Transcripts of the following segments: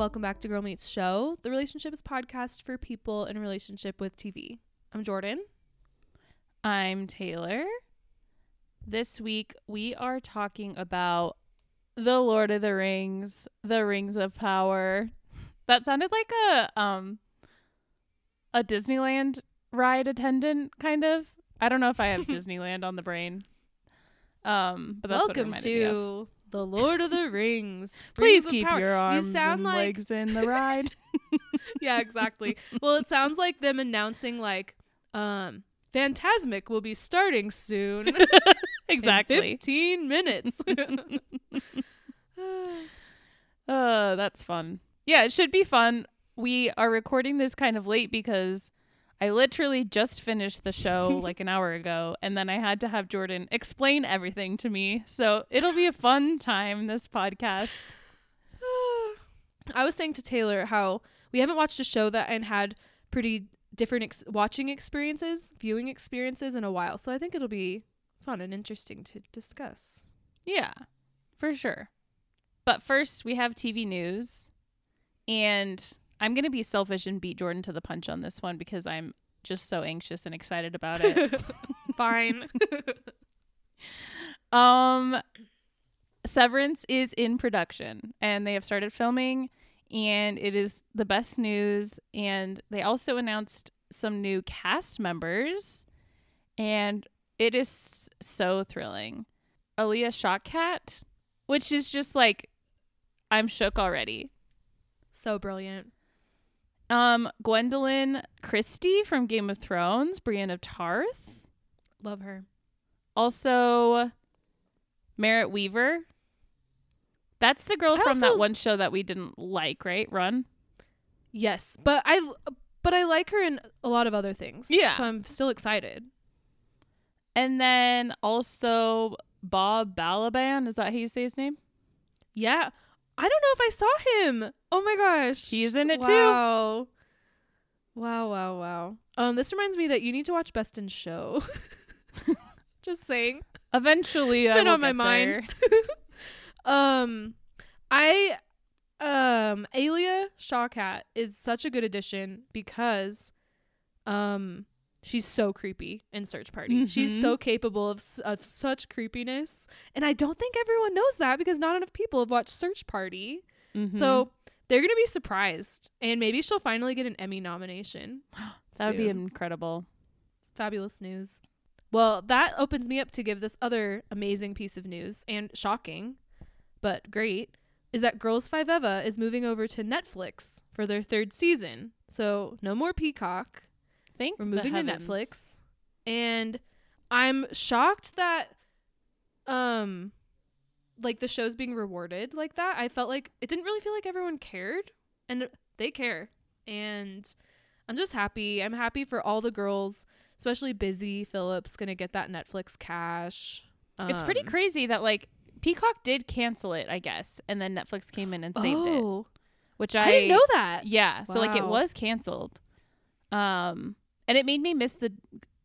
Welcome back to Girl Meets Show, the relationships podcast for people in relationship with TV. I'm Jordan. I'm Taylor. This week we are talking about The Lord of the Rings, The Rings of Power. That sounded like a um a Disneyland ride attendant kind of. I don't know if I have Disneyland on the brain. Um, but that's Welcome what it reminded me of. to The Lord of the Rings. Please keep Power. your arms sound and like- legs in the ride. yeah, exactly. well, it sounds like them announcing like um Fantasmic will be starting soon. exactly. 15 minutes. Uh, that's fun. Yeah, it should be fun. We are recording this kind of late because I literally just finished the show like an hour ago, and then I had to have Jordan explain everything to me. So it'll be a fun time, this podcast. I was saying to Taylor how we haven't watched a show that and had pretty different ex- watching experiences, viewing experiences in a while. So I think it'll be fun and interesting to discuss. Yeah, for sure. But first, we have TV news, and I'm going to be selfish and beat Jordan to the punch on this one because I'm just so anxious and excited about it. Fine. Um Severance is in production and they have started filming and it is the best news and they also announced some new cast members and it is so thrilling. Alia Shawkat, which is just like I'm shook already. so brilliant. Um Gwendoline Christie from Game of Thrones, Brienne of Tarth, Love her. Also, Merritt Wever. That's the girl I from that one show that we didn't like, right? Run. Yes, but I but I like her in a lot of other things. Yeah. So I'm still excited. And then also Bob Balaban. Is that how you say his name? Yeah. I don't know if I saw him. Oh my gosh. He's in it too. wow. Wow, wow, wow. Um this reminds me that you need to watch Best in Show. Just saying. Eventually, It's been on my mind. um I um Alia Shawkat is such a good addition because um she's so creepy in Search Party. She's Mhm. so capable of of such creepiness and I don't think everyone knows that because not enough people have watched Search Party. Mhm. So they're going to be surprised and maybe she'll finally get an Emmy nomination. that would be incredible. Fabulous news. Well, that opens me up to give this other amazing piece of news and shocking, but great, is that Girls5eva is moving over to Netflix for their third season. So no more Peacock. Thank We're moving to heavens. Netflix. And I'm shocked that um like the show's being rewarded like that. I felt like it didn't really feel like everyone cared and they care. And I'm just happy. I'm happy for all the girls, especially Busy Phillips gonna get that Netflix cash. It's pretty Um, crazy that like Peacock did cancel it, I guess, and then Netflix came in and saved it, oh, which I, I, didn't know that. Yeah, so like it was canceled. Um and it made me miss the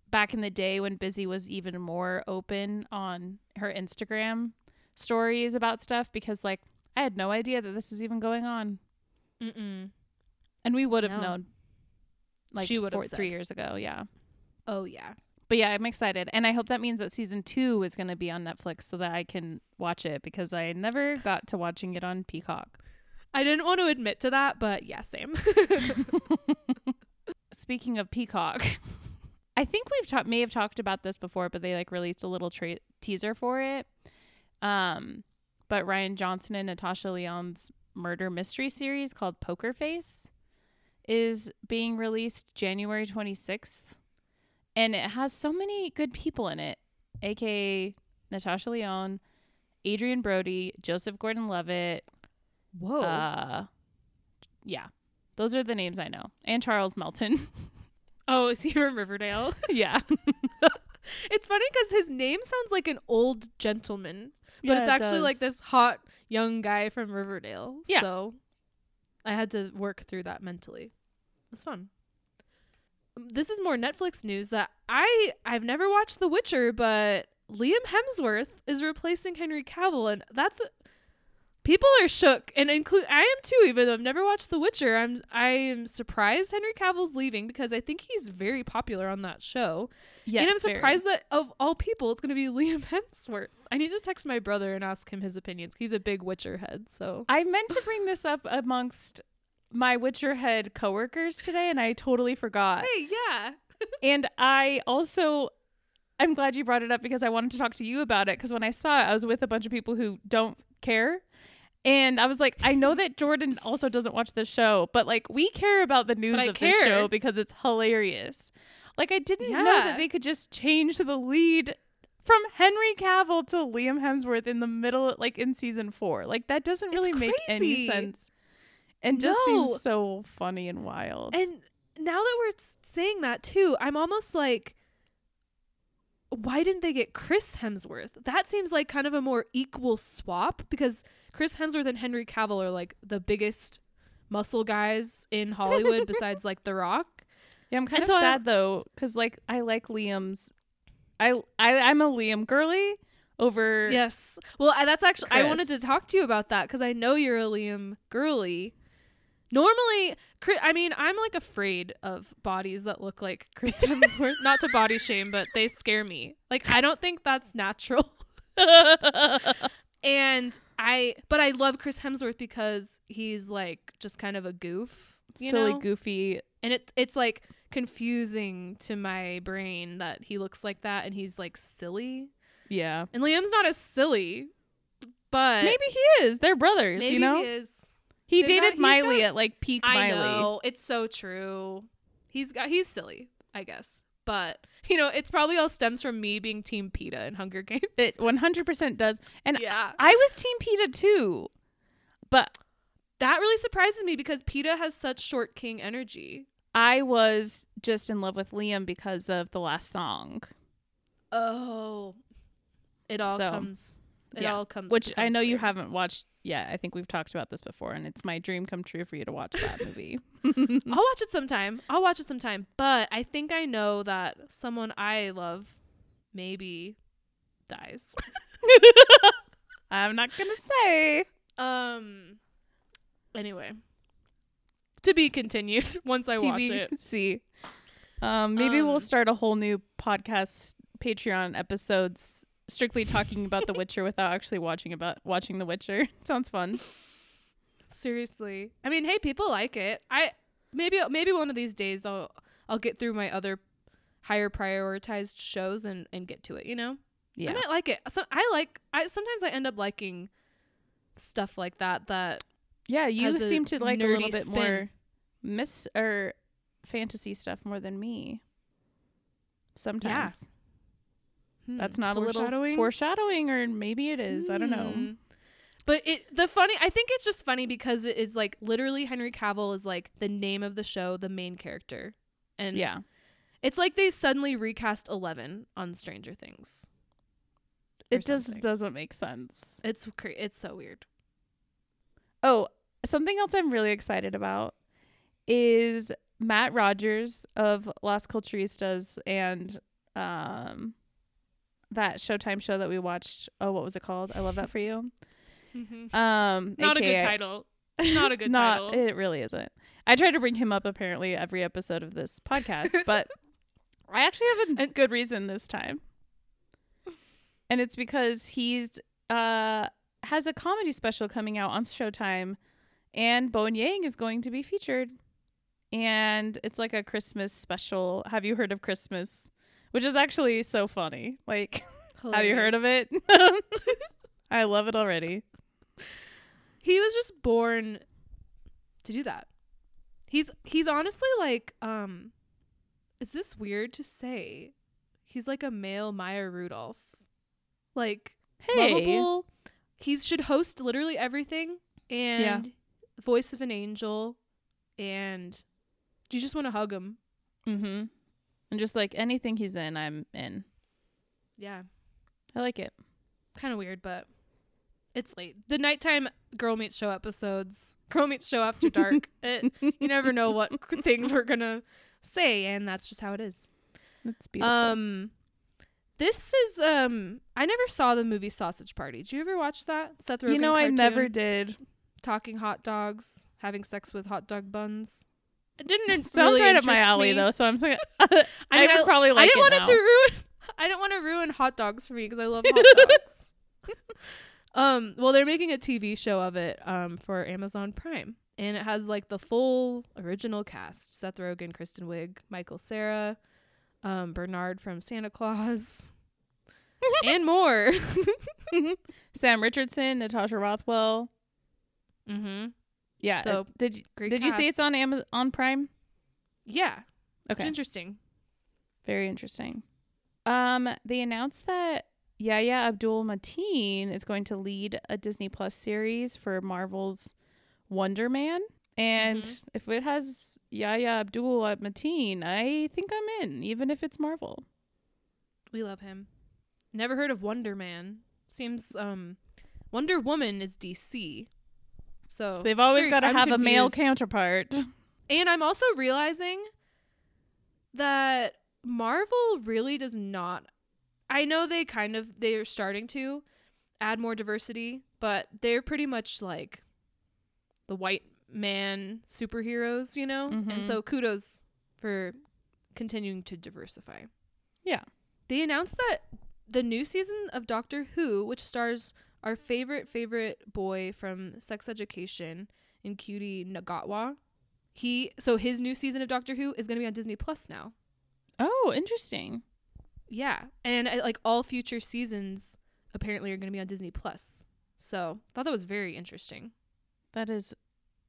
back in the day when Busy was even more open on her Instagram stories about stuff because like I had no idea that this was even going on. Mm-mm. And we would have No. known like She would have four, 3 years ago, yeah. Oh yeah. But yeah, I'm excited and I hope that means that season 2 is going to be on Netflix so that I can watch it because I never got to watching it on Peacock. I didn't want to admit to that, but yeah, same. Speaking of Peacock, I think we've ta- may have talked about this before, but they like released a little tra- teaser for it. Um, but Rian Johnson and Natasha Lyonne's murder mystery series called Poker Face is being released January 26th, and it has so many good people in it, aka Natasha Lyonne, Adrien Brody, Joseph Gordon-Levitt, Whoa. uh, yeah, those are the names I know, and Charles Melton. oh, is he from Riverdale? yeah, it's funny because his name sounds like an old gentleman, but Yeah, it's it actually like this hot young guy from Riverdale. Yeah. So I had to work through that mentally. It was fun. Um, This is more Netflix news that I I've never watched The Witcher, but Liam Hemsworth is replacing Henry Cavill, and that's people are shook and include I am too even though I've never watched The Witcher. I'm I am surprised Henry Cavill's leaving because I think he's very popular on that show. Yes, and I'm very. surprised that of all people it's going to be Liam Hemsworth. I need to text my brother and ask him his opinions. He's a big Witcher head, so I meant to bring this up amongst my Witcher head coworkers today, and I totally forgot. Hey, yeah. and I also, I'm glad you brought it up because I wanted to talk to you about it. Because when I saw it, I was with a bunch of people who don't care. And I was like, I know that Jordan also doesn't watch the show, but like we care about the news of the show because it's hilarious. Like I didn't know that they could just change the lead from Henry Cavill to Liam Hemsworth in the middle, like in season four. Like that doesn't really make any sense, and just No. seems so funny and wild. And now that we're saying that too, I'm almost like, why didn't they get Chris Hemsworth? That seems like kind of a more equal swap because Chris Hemsworth and Henry Cavill are like the biggest muscle guys in Hollywood besides like The Rock. Yeah, I'm kind And of so sad though, because like I like Liam's. I I I'm a Liam girly over. Yes. Well, I, that's actually I wanted to talk to you about that because I know you're a Liam girly. Normally, I mean, I'm like afraid of bodies that look like Chris Hemsworth. Not to body shame, but they scare me. Like I don't think that's natural. and I, but I love Chris Hemsworth because he's like just kind of a goof, you silly know. goofy. and it it's like confusing to my brain that he looks like that and he's like silly. Yeah, And Liam's not as silly, but maybe he is. They're brothers. you know, he is. he They've dated he's Miley got- at like peak I Miley. know it's so true. He's got he's silly, I guess, but you know it's probably all stems from me being Team Peeta in Hunger Games. It 100% does. And yeah, I was Team Peeta too, but that really surprises me because Peeta has such short king energy. I was just in love with Liam because of the last song, Oh, it all So, comes. It yeah. all comes. which I know you haven't watched yet. I think we've talked about this before, and it's my dream come true for you to watch that movie. I'll watch it sometime. I'll watch it sometime. But I think I know that someone I love maybe dies. I'm not gonna say. um. Anyway, to be continued once I watch it. TBC. Um, maybe we'll Um, start a whole new podcast, Patreon episodes, strictly talking about The Witcher without actually watching about watching The Witcher. Sounds fun. Seriously, I mean, hey, people like it. I maybe maybe one of these days I'll I'll get through my other higher prioritized shows and and get to it. You know, Yeah, I might like it. So I like. I sometimes I end up liking stuff like that. That yeah. You seem to like a little bit spin. more miss or fantasy stuff more than me. Sometimes hmm, that's not a little foreshadowing, or maybe it is. I don't know. Hmm. But it the funny I think it's just funny because it is like literally Henry Cavill is like the name of the show, the main character. And Yeah, it's like they suddenly recast Eleven on Stranger Things. it just something. doesn't make sense. It's it's so weird. Oh, something else I'm really excited about is Matt Rogers of Las Culturistas and um that Showtime show that we watched. Oh, what was it called? I love that for you. Um, Not a good title. Not a good not, title. It really isn't. I try to bring him up apparently every episode of this podcast, but I actually have a good reason this time. And it's because he's uh has a comedy special coming out on Showtime and Bowen Yang is going to be featured. And it's like a Christmas special. Have you heard of Christmas? Which is actually so funny. Like, have you heard of it? I love it already. He was just born to do that. He's he's honestly like um is this weird to say? He's like a male Maya Rudolph. Like Hey. lovable. He should host literally everything and voice of an angel and you just want to hug him. Mm-hmm. And just like anything he's in, I'm in. Yeah. I like it. Kind of weird, but it's late. The nighttime Girl Meets Show episodes, Girl Meets Show After Dark. it, you never know what things we're going to say and that's just how it is. It's beautiful. Um This is um I never saw the movie Sausage Party. Did you ever watch that? Seth Rogen you know, I never did. talking hot dogs, having sex with hot dog buns. It didn't It really sounds right up my alley me. though, so I'm saying I, mean, would I- probably like I didn't it want now. it to ruin. I didn't want to ruin hot dogs for me because I love hot dogs. um, well, they're making a TV show of it um for Amazon Prime, and it has like the full original cast: Seth Rogen, Kristen Wiig, Michael Cera, um, Bernard from Santa Clause, and more. Sam Richardson, Natasha Rothwell. mm-hmm. Yeah. So, uh, did you, did you see it's on Amazon on Prime? Yeah. It's Okay. interesting. Very interesting. Um, they announced that Yahya Abdul Mateen is going to lead a Disney Plus series for Marvel's Wonder Man. And Mhm. if it has Yahya Abdul Mateen, I think I'm in, even if it's Marvel. We love him. Never heard of Wonder Man. Seems um Wonder Woman is DC. So They've always got to have a male counterpart. And I'm also realizing that Marvel really does not I know they kind of they're starting to add more diversity, but they're pretty much like the white man superheroes, you know? Mhm. And so kudos for continuing to diversify. Yeah. They announced that the new season of Doctor Who, which stars our favorite favorite boy from Sex Education Ncuti Gatwa, he so his new season of Doctor Who is going to be on Disney Plus now. oh, interesting. Yeah, and uh, like all future seasons apparently are going to be on Disney Plus. So I thought that was very interesting. That is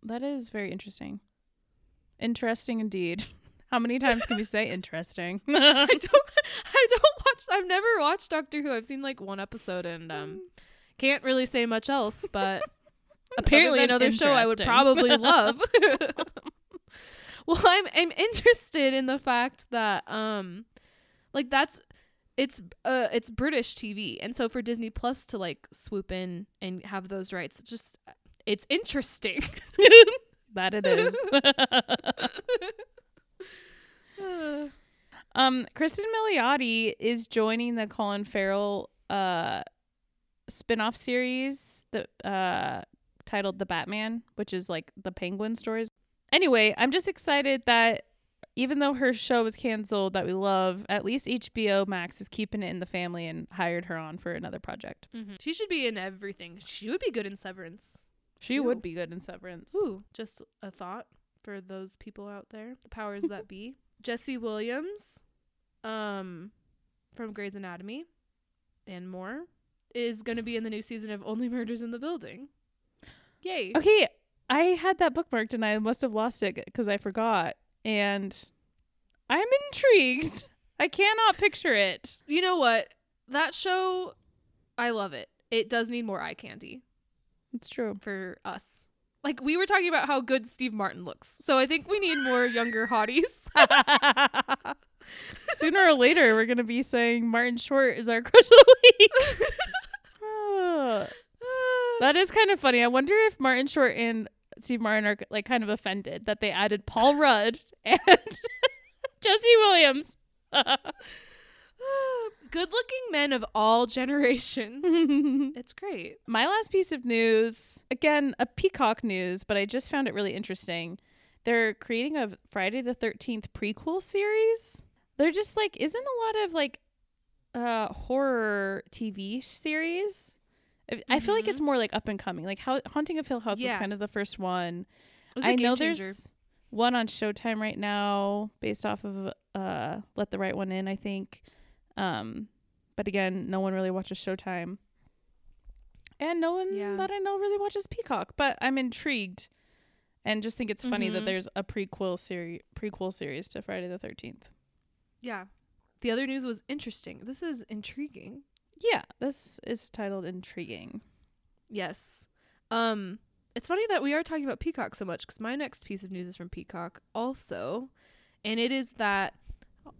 that is very interesting. Interesting indeed. How many times can we say interesting? I don't I don't watch I've never watched Doctor Who. I've seen like one episode and um can't really say much else, but apparently another show I would probably love. well, I'm I'm interested in the fact that um like that's it's uh it's British TV and so for Disney Plus to like swoop in and have those rights it's just it's interesting. that it is. um, Kristen Milioti is joining the Colin Farrell uh spin-off series that uh titled The Batman, which is like the Penguin stories. Anyway, I'm just excited that even though her show was canceled that we love, at least HBO Max is keeping it in the family and hired her on for another project. She should be in everything. She would be good in Severance. She Too. would be good in Severance. Ooh, just a thought for those people out there, the powers that be. Jesse Williams, um, from Grey's Anatomy, and more, is going to be in the new season of Only Murders in the Building. Yay! Okay, I had that bookmarked and I must have lost it because I forgot. And I'm intrigued. I cannot picture it. You know what? That show, I love it. It does need more eye candy It's true. for us. Like we were talking about how good Steve Martin looks, so I think we need more younger hotties. Sooner or later, we're going to be saying Martin Short is our crush of the week. That is kind of funny. I wonder if Martin Short and Steve Martin are like kind of offended that they added Paul Rudd and Jesse Williams. good looking men of all generations. it's great. My last piece of news, again, a Peacock news, but I just found it really interesting. They're creating a Friday the 13th prequel series. They're just like, isn't a lot of like uh horror TV series? I- I feel like it's more like up and coming. Like how Haunting of Hill House Yeah. was kind of the first one. It was a I know changer. there's one on Showtime right now based off of uh Let the Right One In, I think. Um but again, no one really watches Showtime. And no one Yeah. that I know really watches Peacock, but I'm intrigued and just think it's funny that Mhm. there's a prequel series prequel series to Friday the 13th. Yeah. The other news was interesting. This is intriguing. Yeah, this is titled Intriguing. Yes. Um it's funny that we are talking about Peacock so much cuz my next piece of news is from Peacock also, and it is that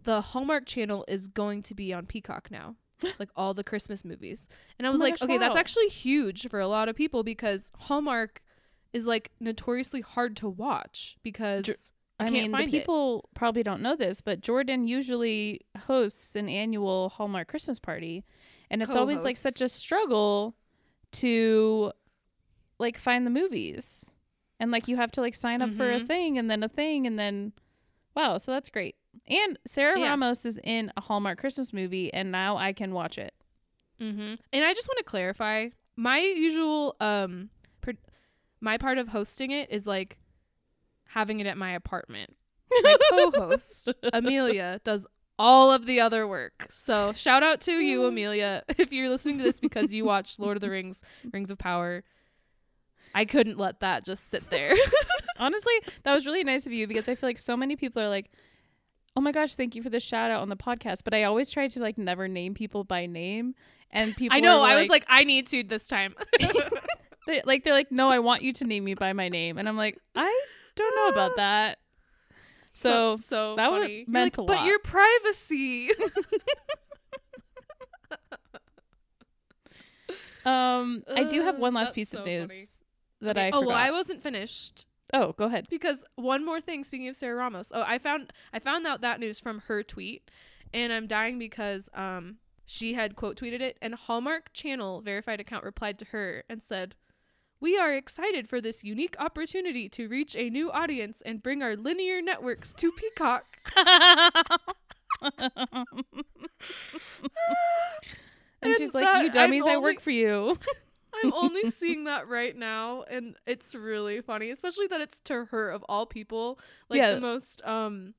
the Hallmark channel is going to be on Peacock now. like all the Christmas movies. And I Oh was my like, gosh, okay, that's actually huge for a lot of people because Hallmark is like notoriously hard to watch because Dr- I, can't mean, find the it. people probably don't know this, but Jordan usually hosts an annual Hallmark Christmas party, and it's always like such a struggle to like find the movies, and like you have to like sign up for a Mhm. thing and then a thing and then wow, so that's great. And Sarah Yeah. Ramos is in a Hallmark Christmas movie, and now I can watch it. Mm-hmm. And I just want to clarify my usual um, per- my part of hosting it is like having it at my apartment. My co-host Amelia does all of the other work. So shout out to you, Amelia, if you're listening to this because you watched Lord of the Rings, Rings of Power. I couldn't let that just sit there. Honestly, that was really nice of you because I feel like so many people are like, "Oh my gosh, thank you for the shout out on the podcast." But I always try to like never name people by name, and people. I know. are I was like, I need to this time. they, like they're like, "No, I want you to name me by my name," and I'm like, I don't know about that. So That's so that was- funny. You're meant like, a but your privacy. um, I do have Uh, one last that's piece so of funny. news that Okay. I oh forgot. well, I wasn't finished oh, go ahead. because one more thing. Speaking of Sarah Ramos, oh, I found I found out that news from her tweet, and I'm dying because um she had quote tweeted it, and Hallmark Channel verified account replied to her and said. We are excited for this unique opportunity to reach a new audience and bring our linear networks to Peacock. and she's like, "You dummies, I work for you." I'm only seeing that right now, and it's really funny, especially that it's to her of all people, like Yeah. the most um,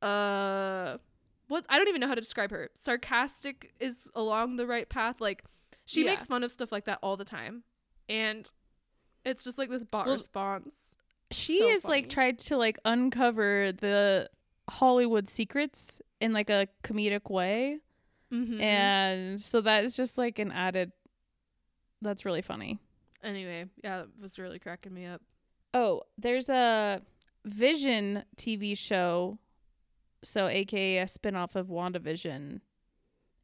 uh, what I don't even know how to describe her. Sarcastic is along the right path. Like she Yeah. makes fun of stuff like that all the time, and it's just like this bot Well, response. she So is like tried to like uncover the Hollywood secrets in like a comedic way. Mm-hmm. And so that is just like an added that's really funny. anyway, yeah, it was really cracking me up. Oh, there's a Vision TV show, so aka a spin-off of WandaVision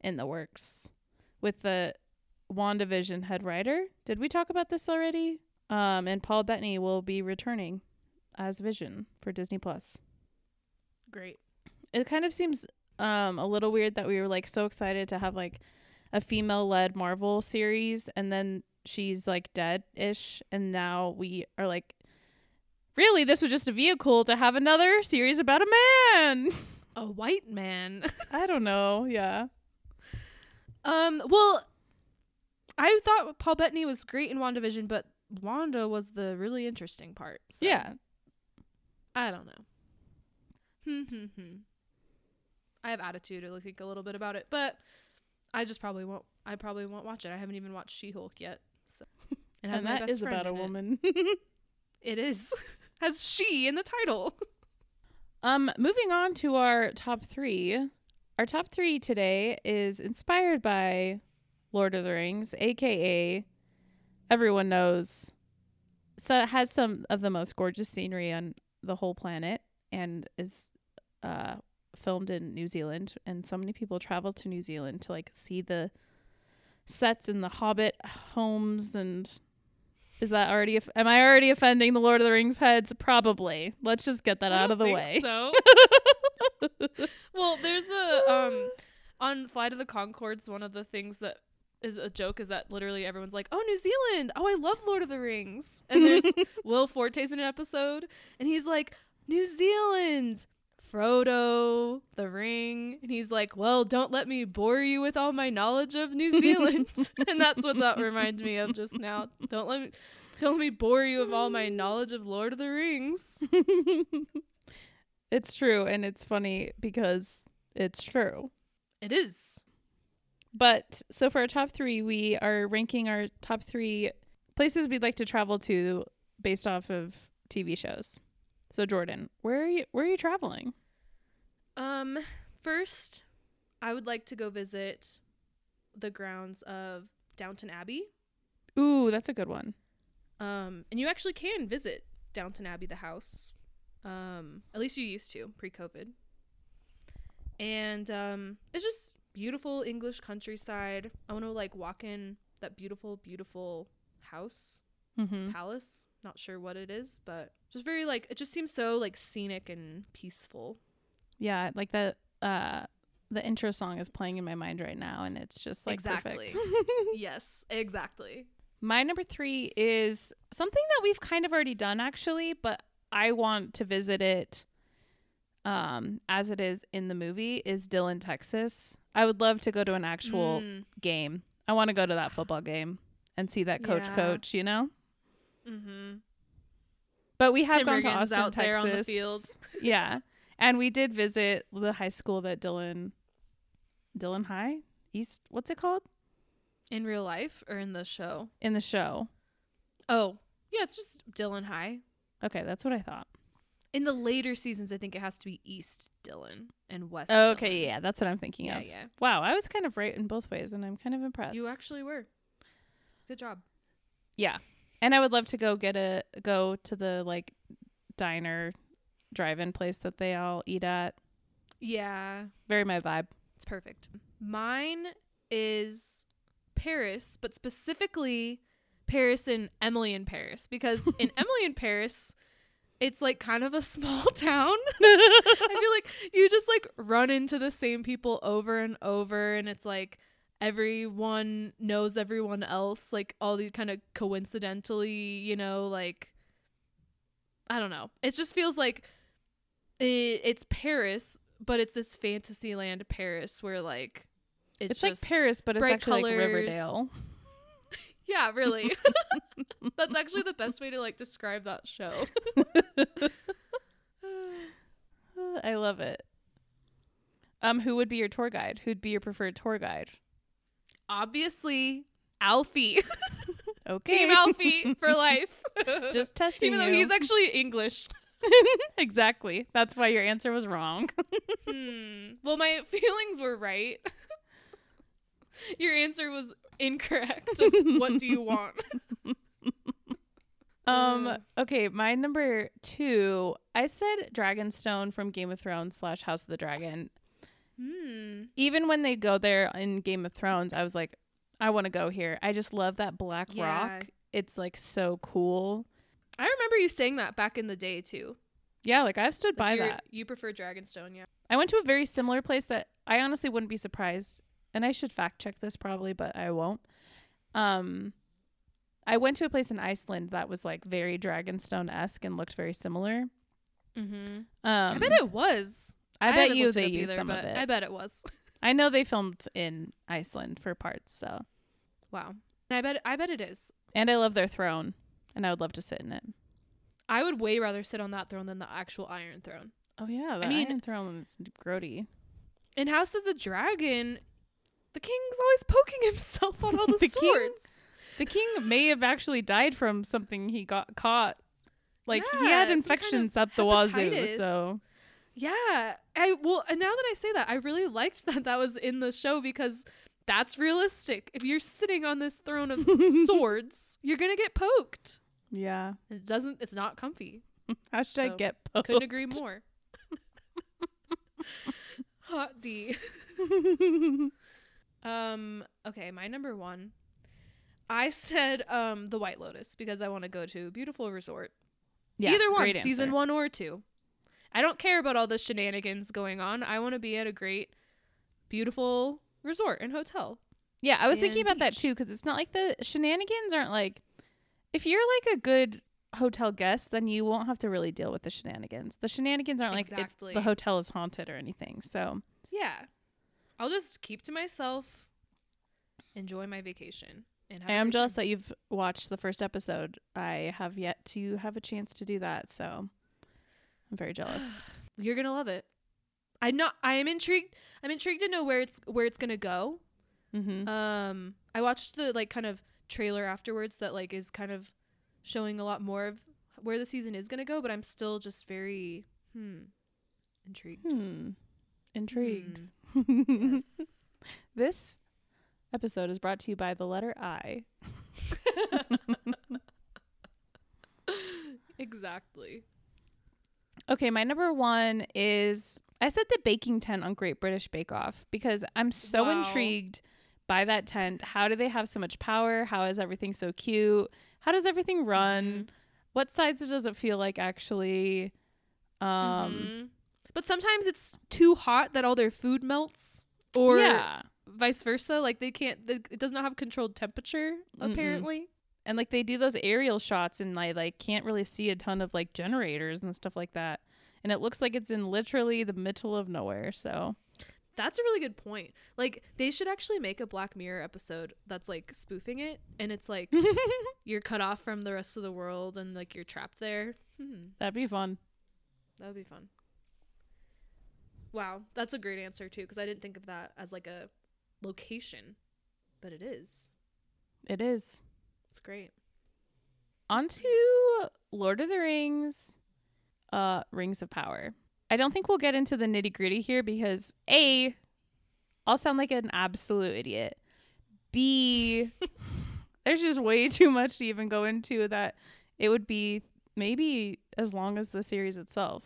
in the works with the WandaVision head writer. Did we talk about this already? Um and Paul Bettany will be returning as Vision for Disney Plus. Great. it kind of seems um a little weird that we were like so excited to have like a female led Marvel series and then she's like dead ish and now we are like really this was just a vehicle to have another series about a man. A white man. I don't know. Yeah. Um, well, I thought Paul Bettany was great in WandaVision, but Wanda was the really interesting part. So Yeah. I don't know. Hmm, hmm, hmm. I have attitude, I think, a little bit about it, but I just probably won't. I probably won't watch it. I haven't even watched She-Hulk yet. So. It has And that best about a in it. woman. It is. has she in the title. Um, moving on to our top three. Our top three today is inspired by Lord of the Rings, aka everyone knows. So it has some of the most gorgeous scenery on the whole planet and is uh filmed in New Zealand and so many people travel to New Zealand to like see the sets in the Hobbit homes and is that already off- am I already offending the Lord of the Rings heads? Probably. Let's just get that out of the way. So, well, there's a um on Flight of the Conchords. One of the things that is a joke is that literally everyone's like, "Oh, New Zealand! Oh, I love Lord of the Rings." And there's Will Forte's in an episode, and he's like, "New Zealand." Frodo, the ring, and he's like, "Well, don't let me bore you with all my knowledge of New Zealand." and that's what that reminds me of just now. Don't let me don't let me bore you with all my knowledge of Lord of the Rings. it's true and it's funny because it's true. It is. But so for our top 3, we are ranking our top 3 places we'd like to travel to based off of TV shows. So Jordan, where are you where are you traveling? Um, first, I would like to go visit the grounds of Downton Abbey. Ooh, that's a good one. Um, and you actually can visit Downton Abbey, the house. Um, at least you used to pre-COVID. And um, it's just beautiful English countryside. I want to like walk in that beautiful, beautiful house Mhm. palace. Not sure what it is, but just very like it just seems so like scenic and peaceful. Yeah, like the uh the intro song is playing in my mind right now and it's just like exactly. yes, exactly. My number 3 is something that we've kind of already done actually, but I want to visit it um as it is in the movie is Dillon, Texas. I would love to go to an actual Mm, game. I want to go to that football game and see that coach Yeah. coach, you know? Mm-hmm. But we have Tim gone to Austin, out there Texas. on the field. yeah. And we did visit the high school that Dillon Dillon High? East what's it called? In real life or in the show? In the show. Oh, yeah, it's just Dillon High. Okay, that's what I thought. In the later seasons, I think it has to be East Dillon and West. Okay, Dillon. yeah, that's what I'm thinking yeah, of. yeah. Yeah. Wow, I was kind of right in both ways and I'm kind of impressed. You actually were. Good job. Yeah. And I would love to go get a go to the like diner drive-in place that they all eat at. Yeah, Very my vibe. it's perfect. Mine is Paris, but specifically Paris and Emily in Paris because in Emily in Paris, it's like kind of a small town. I feel like you just like run into the same people over and over and it's like everyone knows everyone else like all the kind of coincidentally, you know, like I don't know. It just feels like it, it's Paris, but it's this fantasy land Paris where like it's, It's, like Paris, but it's actually like. Riverdale. Yeah, really. That's actually the best way to like describe that show. I love it. Um, who would be your tour guide? Who'd be your preferred tour guide? Obviously, Alfie. Okay, Team Alfie for life. Just testing even though you. he's actually English. exactly. That's why your answer was wrong. Hmm. Well, my feelings were right. Your answer was incorrect. what do you want? Um. Okay, my number two. I said Dragonstone from Game of Thrones slash House of the Dragon. Hmm. Even when they go there in Game of Thrones, I was like, I want to go here. I just love that black Yeah. rock. It's like so cool. I remember you saying that back in the day too. Yeah, like I've stood Like by that. You prefer Dragonstone, yeah. I went to a very similar place that I honestly wouldn't be surprised, and I should fact check this probably, but I won't. Um, I went to a place in Iceland that was like very Dragonstone esque and looked very similar. Mm-hmm. Um, I bet it was. I, bet you they used either, some of it. I bet it was. I know they filmed in Iceland for parts, so Wow. And I bet I bet it is. and I love their throne, and I would love to sit in it. I would way rather sit on that throne than the actual Iron Throne. Oh yeah, the mean- Iron Throne is grody. In House of the Dragon, the king's always poking himself on all the, The king- swords. The king may have actually died from something he got caught. Like he had some kind of infections up the wazoo, so Yeah. I well, and now that I say that, I really liked that that was in the show because that's realistic. If you're sitting on this throne of swords, you're going to get poked. yeah. It doesn't it's not comfy. Hashtag So, get poked. Couldn't agree more. Hot D. Um, okay, my number 1. I said um the White Lotus because I want to go to a beautiful resort. Yeah, Either one, season answer. one or two. I don't care about all the shenanigans going on. I want to be at a great, beautiful resort and hotel. Yeah, I was thinking about that too because it's not like the shenanigans aren't like if you're like a good hotel guest, then you won't have to really deal with the shenanigans. The shenanigans aren't like it's Exactly. the hotel is haunted or anything. So Yeah, I'll just keep to myself, enjoy my vacation. And I am jealous that you've watched the first episode. I have yet to have a chance to do that, so I'm very jealous. you're gonna love it. I'm not. I am intrigued. I'm intrigued to know where it's where it's gonna go. mm-hmm. Um, I watched the like kind of trailer afterwards that like is kind of showing a lot more of where the season is gonna go, but I'm still just very hmm intrigued. hmm. Intrigued. Hmm, yes. this episode is brought to you by the letter I. exactly. Okay, my number one is I said the baking tent on Great British Bake Off because I'm so Wow. intrigued by that tent. How do they have so much power? How is everything so cute? How does everything run? what sides does it feel like actually um Mhm. But sometimes it's too hot that all their food melts, or yeah vice versa. Like they can't. The, it does not have controlled temperature. Mm-mm. Apparently. and like they do those aerial shots and I like can't really see a ton of like generators and stuff like that and it looks like it's in literally the middle of nowhere so That's a really good point. Like they should actually make a Black Mirror episode that's like spoofing it, and it's like you're cut off from the rest of the world and like you're trapped there. Hmm, that'd be fun that would be fun. Wow, that's a great answer too, because I didn't think of that as like a location, but it is. it is It's great. on to lord of the rings uh rings of power i don't think we'll get into the nitty gritty here because a i'll sound like an absolute idiot b there's just way too much to even go into that it would be maybe as long as the series itself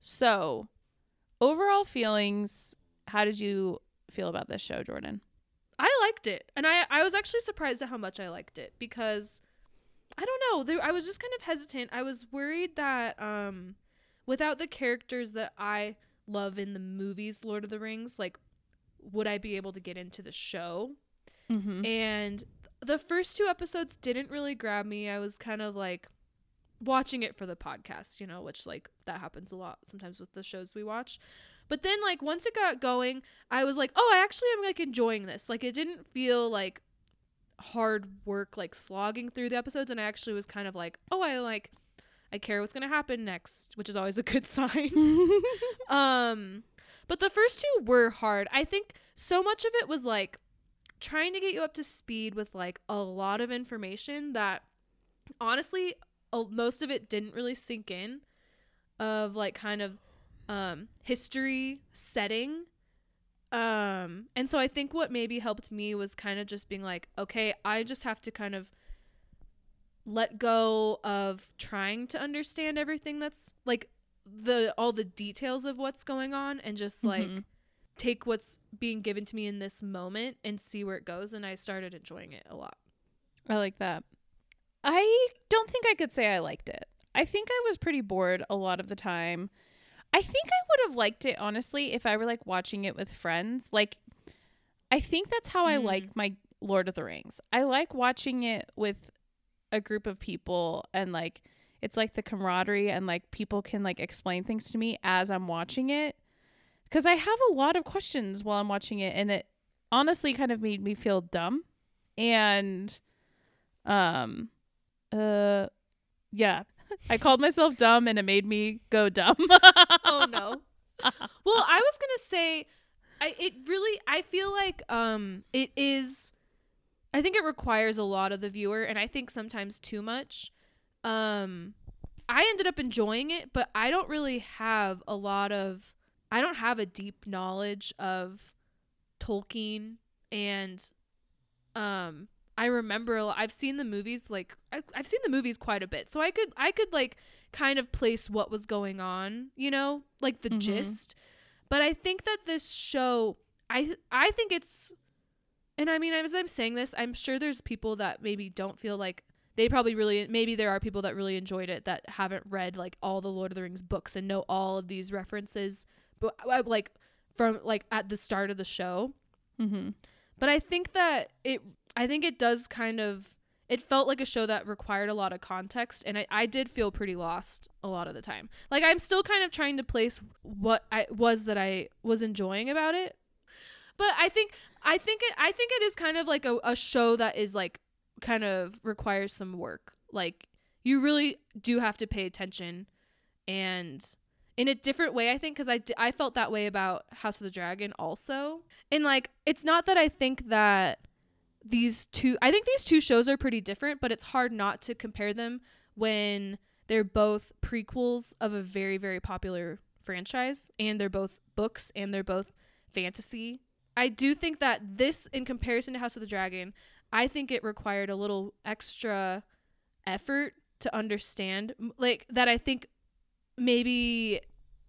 so overall feelings how did you feel about this show jordan I liked it, and I I was actually surprised at how much I liked it because I don't know. There, I was just kind of hesitant. I was worried that um, without the characters that I love in the movies, Lord of the Rings, like, would I be able to get into the show? mm-hmm. And the first two episodes didn't really grab me. I was kind of like watching it for the podcast, you know, which like that happens a lot sometimes with the shows we watch. But then like once it got going, I was like, "Oh, I actually am like enjoying this." Like it didn't feel like hard work like slogging through the episodes and I actually was kind of like, "Oh, I like I care what's going to happen next," which is always a good sign. Um, but the first two were hard. I think so much of it was like trying to get you up to speed with like a lot of information that honestly uh, most of it didn't really sink in of like kind of um history setting um and so i think what maybe helped me was kind of just being like okay i just have to kind of let go of trying to understand everything that's like the all the details of what's going on and just like Mhm. take what's being given to me in this moment and see where it goes and I started enjoying it a lot. I like that. I don't think I could say I liked it. I think I was pretty bored a lot of the time. I think I would have liked it honestly if I were like watching it with friends. Like I think that's how I Mm. like my Lord of the Rings. I like watching it with a group of people and like it's like the camaraderie and like people can like explain things to me as I'm watching it cuz I have a lot of questions while I'm watching it and it honestly kind of made me feel dumb and um uh yeah i called myself dumb and it made me go dumb oh no. well, I was to say I it really I feel like um it is I think it requires a lot of the viewer and I think sometimes too much. Um I ended up enjoying it, but I don't really have a lot of I don't have a deep knowledge of Tolkien and um I remember I've seen the movies like I, I've seen the movies quite a bit, so I could I could like kind of place what was going on, you know, like the Mhm. gist. But I think that this show, I I think it's, and I mean as I'm saying this, I'm sure there's people that maybe don't feel like they probably really maybe there are people that really enjoyed it that haven't read like all the Lord of the Rings books and know all of these references, but uh, like from like at the start of the show. mm-hmm. But I think that it I think it does kind of it felt like a show that required a lot of context and I, I did feel pretty lost a lot of the time. Like I'm still kind of trying to place what I was that I was enjoying about it. But I think I think it I think it is kind of like a, a show that is like kind of requires some work. Like you really do have to pay attention and in a different way I think cuz I, I felt that way about House of the Dragon also. And like it's not that I think that these two I think these two shows are pretty different, but it's hard not to compare them when they're both prequels of a very very popular franchise and they're both books and they're both fantasy. I do think that this in comparison to House of the Dragon, I think it required a little extra effort to understand like that I think maybe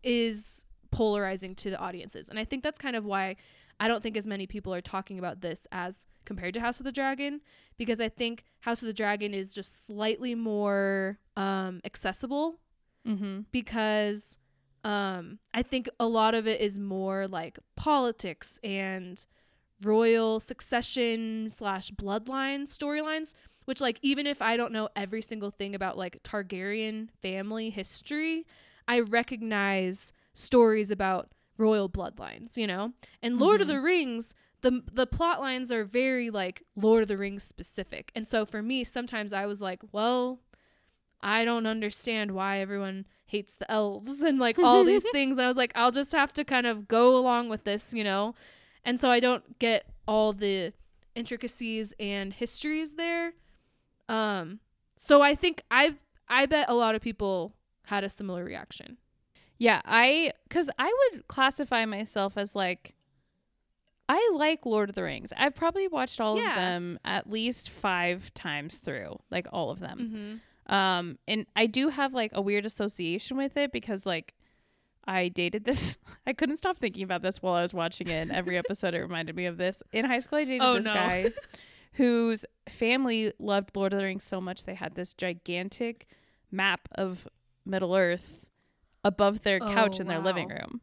is polarizing to the audiences. And I think that's kind of why I don't think as many people are talking about this as compared to House of the Dragon because I think House of the Dragon is just slightly more um, accessible Mm-hmm. because um, I think a lot of it is more like politics and royal succession slash bloodline storylines. Which, like, even if I don't know every single thing about like Targaryen family history, I recognize stories about royal bloodlines, you know. And Lord of Mhm. the Rings, the the plot lines are very like Lord of the Rings specific. And so for me, sometimes I was like, well, I don't understand why everyone hates the elves and like all these things. I was like, I'll just have to kind of go along with this, you know? And so I don't get all the intricacies and histories there. Um so I think I've I bet a lot of people had a similar reaction. Yeah, I cuz I would classify myself as like I like Lord of the Rings. I've probably watched all Yeah. of them at least 5 times through, like all of them. Mm-hmm. Um and I do have like a weird association with it because like I dated this I couldn't stop thinking about this while I was watching it and every episode it reminded me of this. In high school I dated Oh, this no. guy whose family loved Lord of the Rings so much they had this gigantic map of Middle Earth above their couch Oh, in their living room.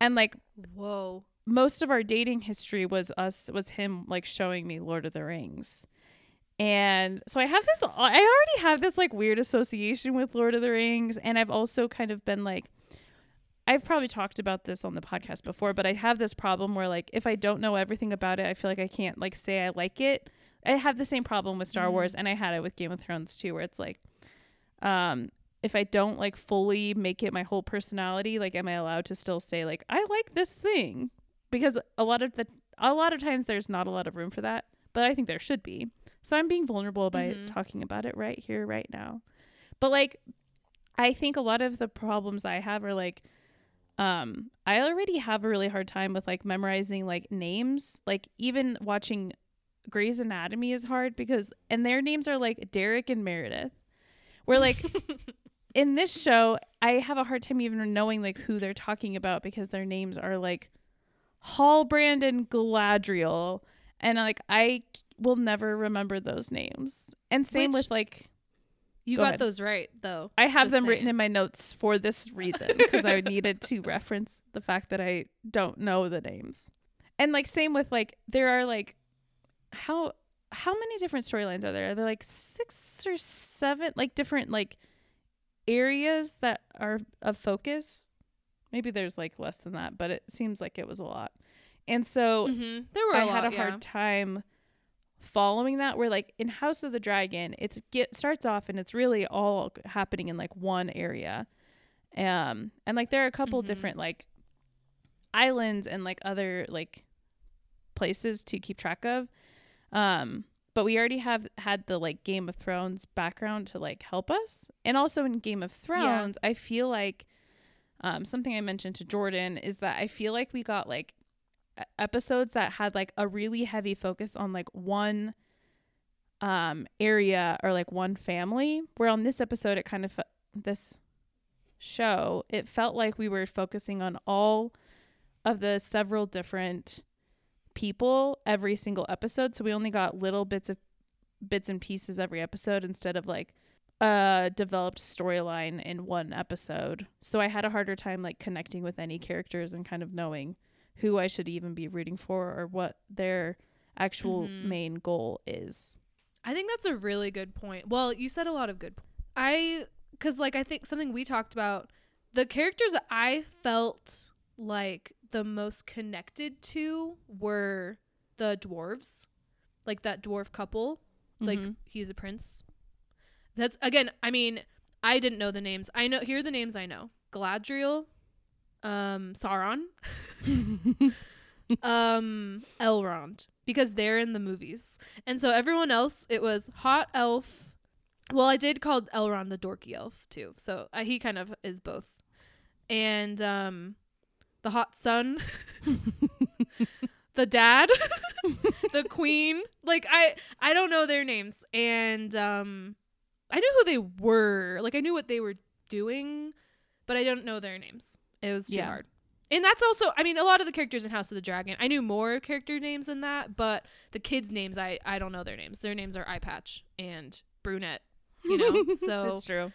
And like Whoa. most of our dating history was us was him like showing me Lord of the Rings. And so I have this I already have this like weird association with Lord of the Rings and I've also kind of been like I've probably talked about this on the podcast before, but I have this problem where like if I don't know everything about it, I feel like I can't like say I like it. I have the same problem with Star Mhm. Wars and I had it with Game of Thrones too where it's like um if I don't like fully make it my whole personality, like am I allowed to still say like I like this thing? Because a lot of the a lot of times there's not a lot of room for that, but I think there should be. So I'm being vulnerable by Mhm. talking about it right here right now. But like I think a lot of the problems I have are like um I already have a really hard time with like memorizing like names. Like even watching Grey's Anatomy is hard because and their names are like Derek and Meredith. Where like in this show, I have a hard time even knowing like who they're talking about because their names are like Halbrand and Galadriel, and like I will never remember those names. And same Which- with like You Go got ahead. those right though. I have them written in my notes for this reason because I needed to reference the fact that I don't know the names. And like same with like there are like how how many different storylines are there? Are there like six or seven like different like areas that are of focus? Maybe there's like less than that, but it seems like it was a lot. And so Mm-hmm. There were I a lot, I had a yeah. hard time following that where like in House of the Dragon it's get starts off and it's really all happening in like one area. Um and like there are a couple Mhm. different like islands and like other like places to keep track of. Um but we already have had the like Game of Thrones background to like help us. And also in Game of Thrones, I feel like um something I mentioned to Jordan is that I feel like we got like episodes that had like a really heavy focus on like one um area or like one family where on this episode it kind of this show it felt like we were focusing on all of the several different people every single episode so we only got little bits of bits and pieces every episode instead of like a developed storyline in one episode so i had a harder time like connecting with any characters and kind of knowing who I should even be rooting for or what their actual Mhm. main goal is. I think that's a really good point. Well, you said a lot of good. po- I cuz like I think something we talked about the characters I felt like the most connected to were the dwarves. Like that dwarf couple. Like Mhm. he's a prince. That's again, I mean, I didn't know the names. I know here are the names I know. Galadriel, um Sauron, um Elrond because they're in the movies. And so everyone else it was hot elf. Well, I did call Elrond the dorky elf too. So uh, he kind of is both. And um the hot son, the dad, the queen. Like I I don't know their names and um I knew who they were. Like I knew what they were doing, but I don't know their names. It was too Yeah. hard. and that's also I mean a lot of the characters in House of the Dragon. I knew more character names than that, but the kids' names I I don't know their names. Their names are Eye Patch and Brunette. You know, so That's true.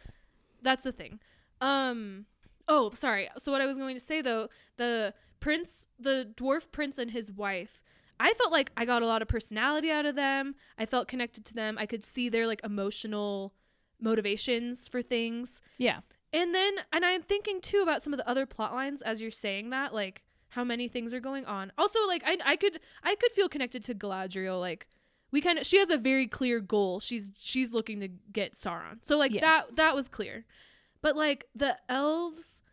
that's the thing. Um oh, sorry. So what I was going to say though, the prince, the dwarf prince and his wife, I felt like I got a lot of personality out of them. I felt connected to them. I could see their like emotional motivations for things. Yeah. And then and I'm thinking too about some of the other plot lines as you're saying that, like how many things are going on. Also, like I I could I could feel connected to Galadriel, like we kind of she has a very clear goal. She's she's looking to get Sauron. So like Yes. that that was clear. But like the elves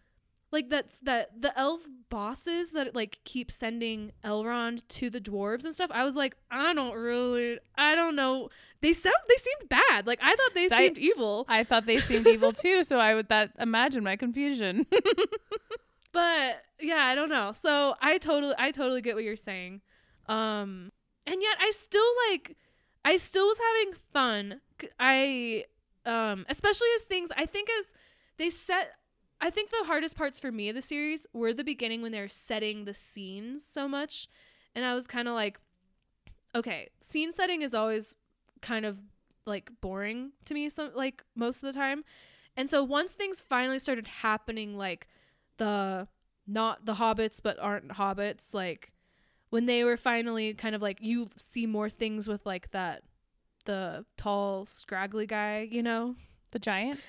like that's that the elf bosses that like keep sending Elrond to the dwarves and stuff. I was like, I don't really I don't know. They sound they seemed bad. Like I thought they That- seemed evil. I thought they seemed evil too, so I would that imagine my confusion. but yeah i don't know so i totally i totally get what you're saying um and yet i still like i still was having fun I, um especially as things i think as they set i think the hardest parts for me of the series were the beginning when they're setting the scenes so much. And i was kind of like okay scene setting is always kind of like boring to me some like most of the time. And so once things finally started happening like the not the hobbits but aren't hobbits like when they were finally kind of like you see more things with like that the tall scraggly guy you know? The giant.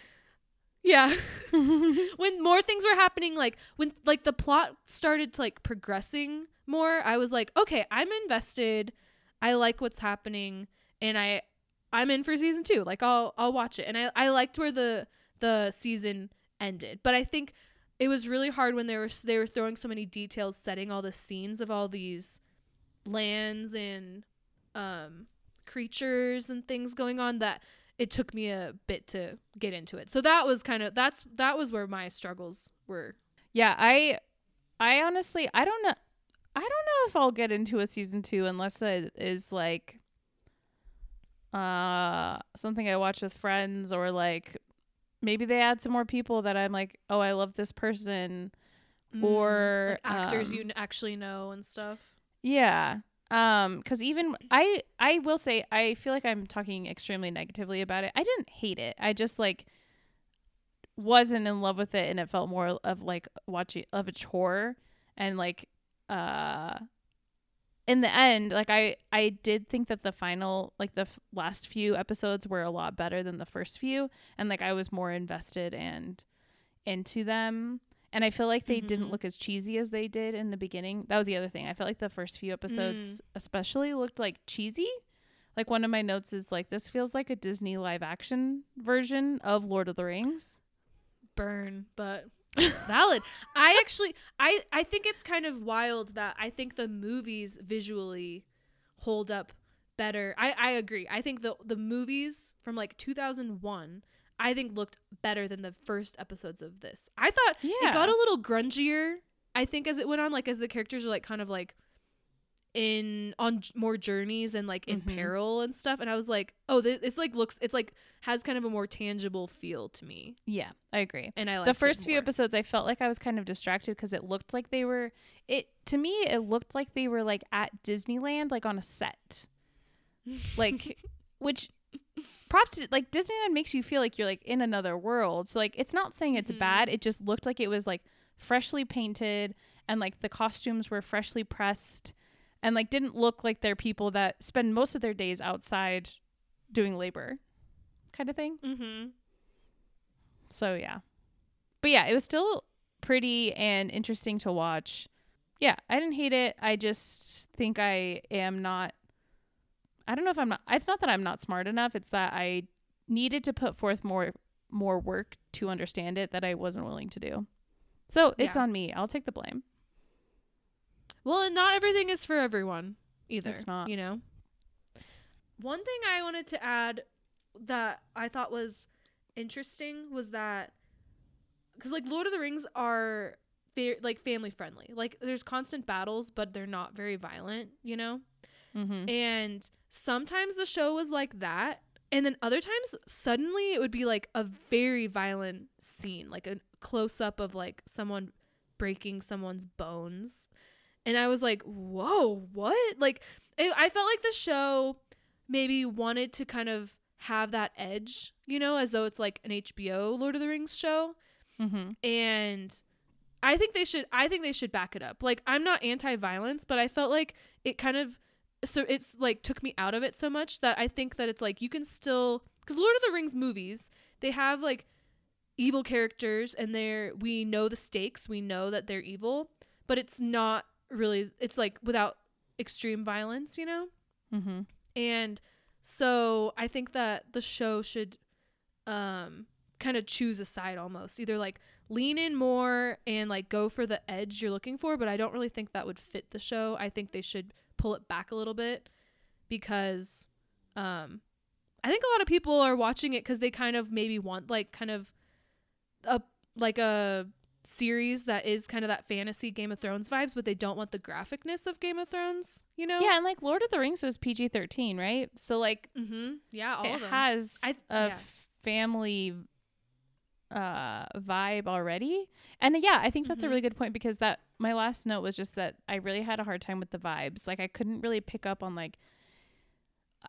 Yeah. When more things were happening like when like the plot started to like progressing more i was like okay i'm invested. I like what's happening and i i'm in for season two. Like i'll i'll watch it. And i i liked where the the season ended. But i think it was really hard when they were they were throwing so many details setting all the scenes of all these lands and um creatures and things going on that it took me a bit to get into it. So that was kind of that's that was where my struggles were. Yeah, I I honestly I don't know I don't know if I'll get into a season 2 unless it is like uh something I watch with friends or like maybe they add some more people that I'm like, "Oh, I love this person." Or, like actors um, you actually know and stuff. Yeah. Um cuz even I I will say I feel like I'm talking extremely negatively about it. I didn't hate it. I just like wasn't in love with it and it felt more of like watching of a chore and like uh in the end like I I did think that the final like the f- last few episodes were a lot better than the first few and like I was more invested and into them and I feel like they didn't Mhm. look as cheesy as they did in the beginning. That was the other thing. I felt like the first few episodes especially looked like cheesy. Like one of my notes is like this feels like a Disney live action version of Lord of the Rings. Burn, but valid. I actually I I think it's kind of wild that I think the movies visually hold up better. I I agree. I think the the movies from like 2001 I think looked better than the first episodes of this. I thought Yeah. it got a little grungier i think as it went on like as the characters are like kind of like in on more journeys and like in Mhm. peril and stuff and i was like oh this it's like looks it's like has kind of a more tangible feel to me Yeah, I agree. and i like the first few episodes I felt like I was kind of distracted because it looked like they were it to me it looked like they were like at Disneyland like on a set. Like which props to like Disneyland makes you feel like you're like in another world. So like it's not saying it's Mhm. bad. It just looked like it was like freshly painted and like the costumes were freshly pressed and like didn't look like they're people that spend most of their days outside doing labor kind of thing. mm-hmm. So yeah. But yeah, it was still pretty and interesting to watch. Yeah, I didn't hate it. I just think I am not I don't know if I'm not it's not that I'm not smart enough, it's that I needed to put forth more more work to understand it that I wasn't willing to do. So, it's Yeah. on me. I'll take the blame. well and not everything is for everyone either It's not. you know one thing i wanted to add that i thought was interesting was that because like lord of the rings are fa- like family friendly like there's constant battles but they're not very violent you know Mhm. and sometimes the show was like that and then other times suddenly it would be like a very violent scene like a close up of like someone breaking someone's bones. And I was like, whoa, what? Like, it, I felt like the show maybe wanted to kind of have that edge, you know, as though it's like an HBO Lord of the Rings show. Mm-hmm. And I think they should, I think they should back it up. Like, I'm not anti violence, but I felt like it kind of, so it's like took me out of it so much that I think that it's like you can still, because Lord of the Rings movies, they have like evil characters and they're, we know the stakes, we know that they're evil, but it's not really, it's like without extreme violence, you know? Mm-hmm. And so I think that the show should um kind of choose a side almost. Either like lean in more and like go for the edge you're looking for, but I don't really think that would fit the show. I think they should pull it back a little bit because um I think a lot of people are watching it cuz they kind of maybe want like kind of a like a series that is kind of that fantasy Game of Thrones vibes, but they don't want the graphicness of Game of Thrones, you know? Yeah, and like Lord of the Rings was PG thirteen, right? So like Mm-hmm. Yeah, all it of them. has I- a yeah. family uh vibe already. And yeah, I think that's a Mhm. really good point because that my last note was just that I really had a hard time with the vibes. Like I couldn't really pick up on like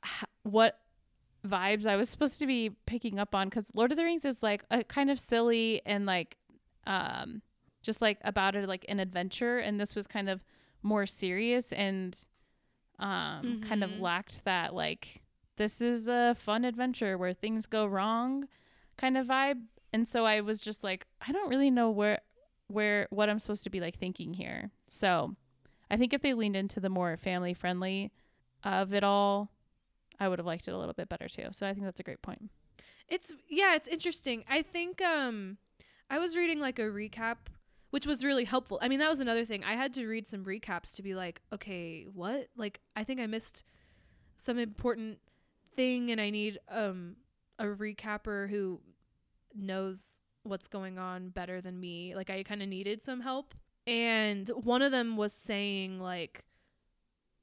h- what vibes I was supposed to be picking up on cuz Lord of the Rings is like a kind of silly and like um just like about it like an adventure and this was kind of more serious and um kind of Mhm. lacked that like this is a fun adventure where things go wrong kind of vibe and so i was just like i don't really know where where what i'm supposed to be like thinking here so i think if they leaned into the more family friendly of it all i would have liked it a little bit better too so i think that's a great point It's yeah, it's interesting. I think um I was reading like a recap which was really helpful. I mean, that was another thing. I had to read some recaps to be like, okay, what? Like I think I missed some important thing and I need um a recapper who knows what's going on better than me. Like I kind of needed some help. And one of them was saying like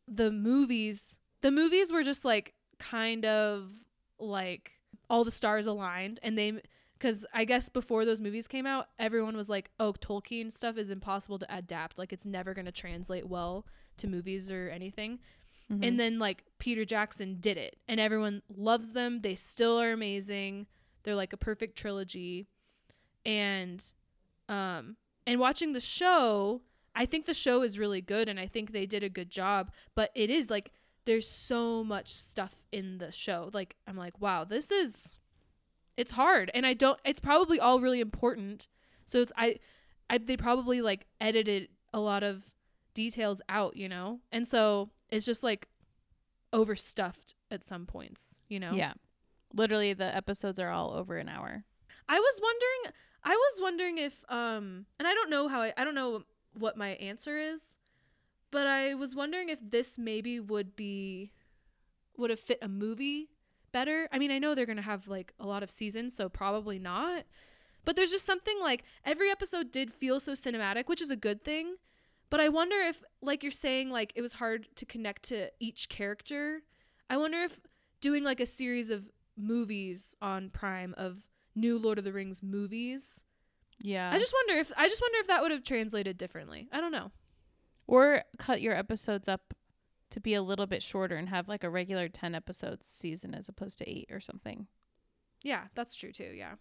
the movies the movies were just like kind of like all the stars aligned. And they because i guess before those movies came out everyone was like oh tolkien stuff is impossible to adapt. Like it's never going to translate well to movies or anything. Mhm. and then like peter jackson did it. And everyone loves them. They still are amazing. They're like a perfect trilogy and um and watching the show i think the show is really good and i think they did a good job but it is like there's so much stuff in the show. Like i'm like wow this is it's hard and i don't it's probably all really important. So it's i i they probably like edited a lot of details out you know? And so it's just like overstuffed at some points you know? Yeah. Literally the episodes are all over an hour. I was wondering I was wondering if um and I don't know how I, I don't know what my answer is, but I was wondering if this maybe would be would have fit a movie better. I mean, I know they're going to have like a lot of seasons, so probably not. But there's just something like every episode did feel so cinematic, which is a good thing. But I wonder if like you're saying like it was hard to connect to each character. I wonder if doing like a series of movies on Prime of new Lord of the Rings movies. yeah I just wonder if I just wonder if that would have translated differently. I don't know. or cut your episodes up to be a little bit shorter and have like a regular 10 episodes season as opposed to 8 or something. Yeah, that's true too. Yeah.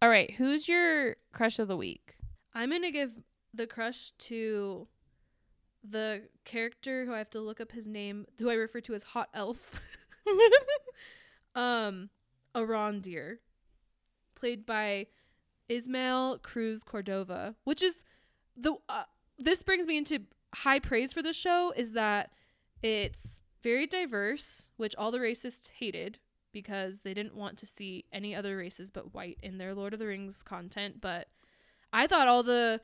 All right, who's your crush of the week? I'm going to give the crush to the character who I have to look up his name, who I refer to as Hot Elf. um Arondir, played by Ismael Cruz Cordova, which is the uh, this brings me into high praise for the show is that it's very diverse, which all the racists hated because they didn't want to see any other races but white in their Lord of the Rings content, but I thought all the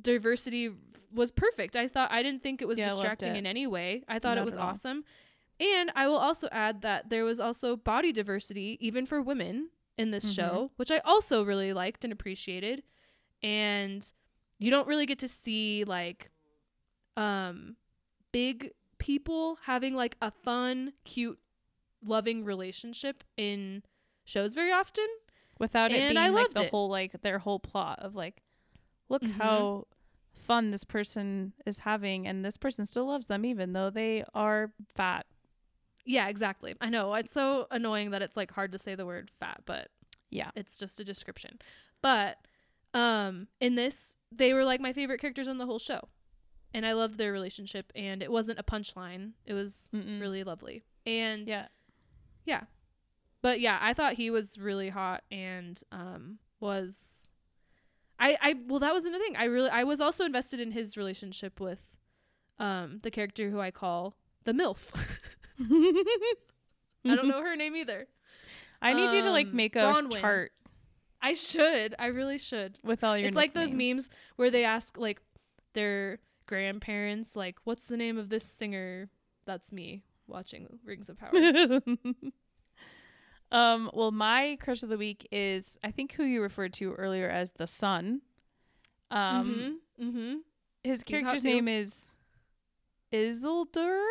diversity was perfect. I thought I didn't think it was Yeah, distracting it. in any way. I thought Not it was awesome. And I will also add that there was also body diversity, even for women, in this Mhm. show, which I also really liked and appreciated. And you don't really get to see like um big people having like a fun, cute, loving relationship in shows very often. Without it And being I like loved the it. whole like their whole plot of like look Mhm. how fun this person is having and this person still loves them even though they are fat. Yeah, exactly. I know. It's so annoying that it's like hard to say the word fat, but Yeah. it's just a description. But um in this they were like my favorite characters on the whole show. And I loved their relationship and it wasn't a punchline. It was Mm-mm. really lovely. And Yeah. yeah. But yeah, I thought he was really hot and um was I I well that was another thing. I really I was also invested in his relationship with um the character who I call the MILF. I don't know her name either. I need you to like Um, make a Bronwyn. chart I should. I really should. with all your it's like those memes where they ask like their grandparents like what's the name of this singer? That's me watching Rings of Power. um well my crush of the week is I think who you referred to earlier as the sun. Um mhm. Mhm. his character's name is Isildur?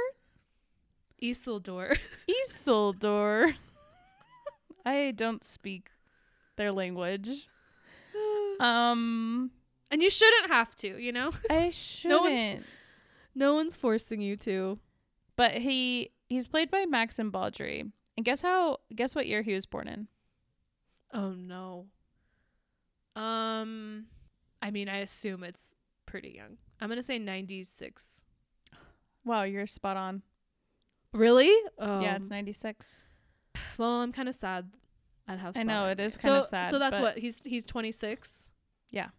Isildur. Isildur. I don't speak their language. Um and you shouldn't have to, you know? I No shouldn't. one's- No one's forcing you to. but he he's played by Maxim Baldry. And guess how guess what year he was born in? Oh no. Um I mean, I assume it's pretty young. I'm going to say 96. Wow, you're spot on. Really? Oh. yeah, it's 96. Well, I'm kind of sad at how I know, it is kind so, of sad, So that's what he's he's 26. Yeah.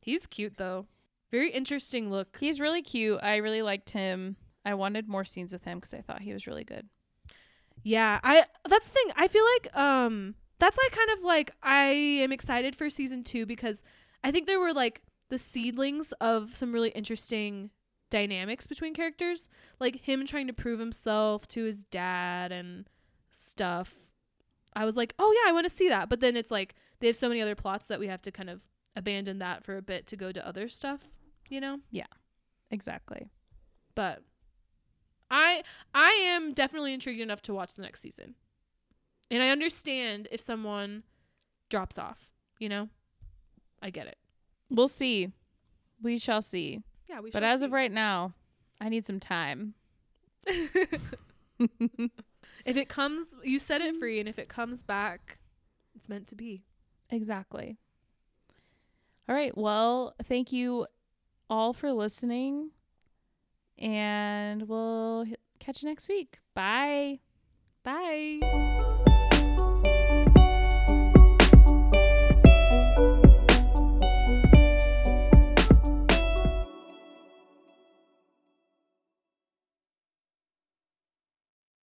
He's cute though. Very interesting look. He's really cute. I really liked him. I wanted more scenes with him because I thought he was really good. Yeah, I that's the thing. I feel like um that's like kind of like I am excited for season 2 because I think there were like the seedlings of some really interesting dynamics between characters, like him trying to prove himself to his dad and stuff. I was like, "Oh yeah, I want to see that." But then it's like they have so many other plots that we have to kind of abandon that for a bit to go to other stuff, you know? Yeah. Exactly. but I I am definitely intrigued enough to watch the next season. And I understand if someone drops off, you know? I get it. We'll see. We shall see. Yeah, we But as of right now, I need some time. if it comes, you set it free and if it comes back, it's meant to be. Exactly. All right. Well, thank you all for listening. And we'll catch you next week. Bye. Bye.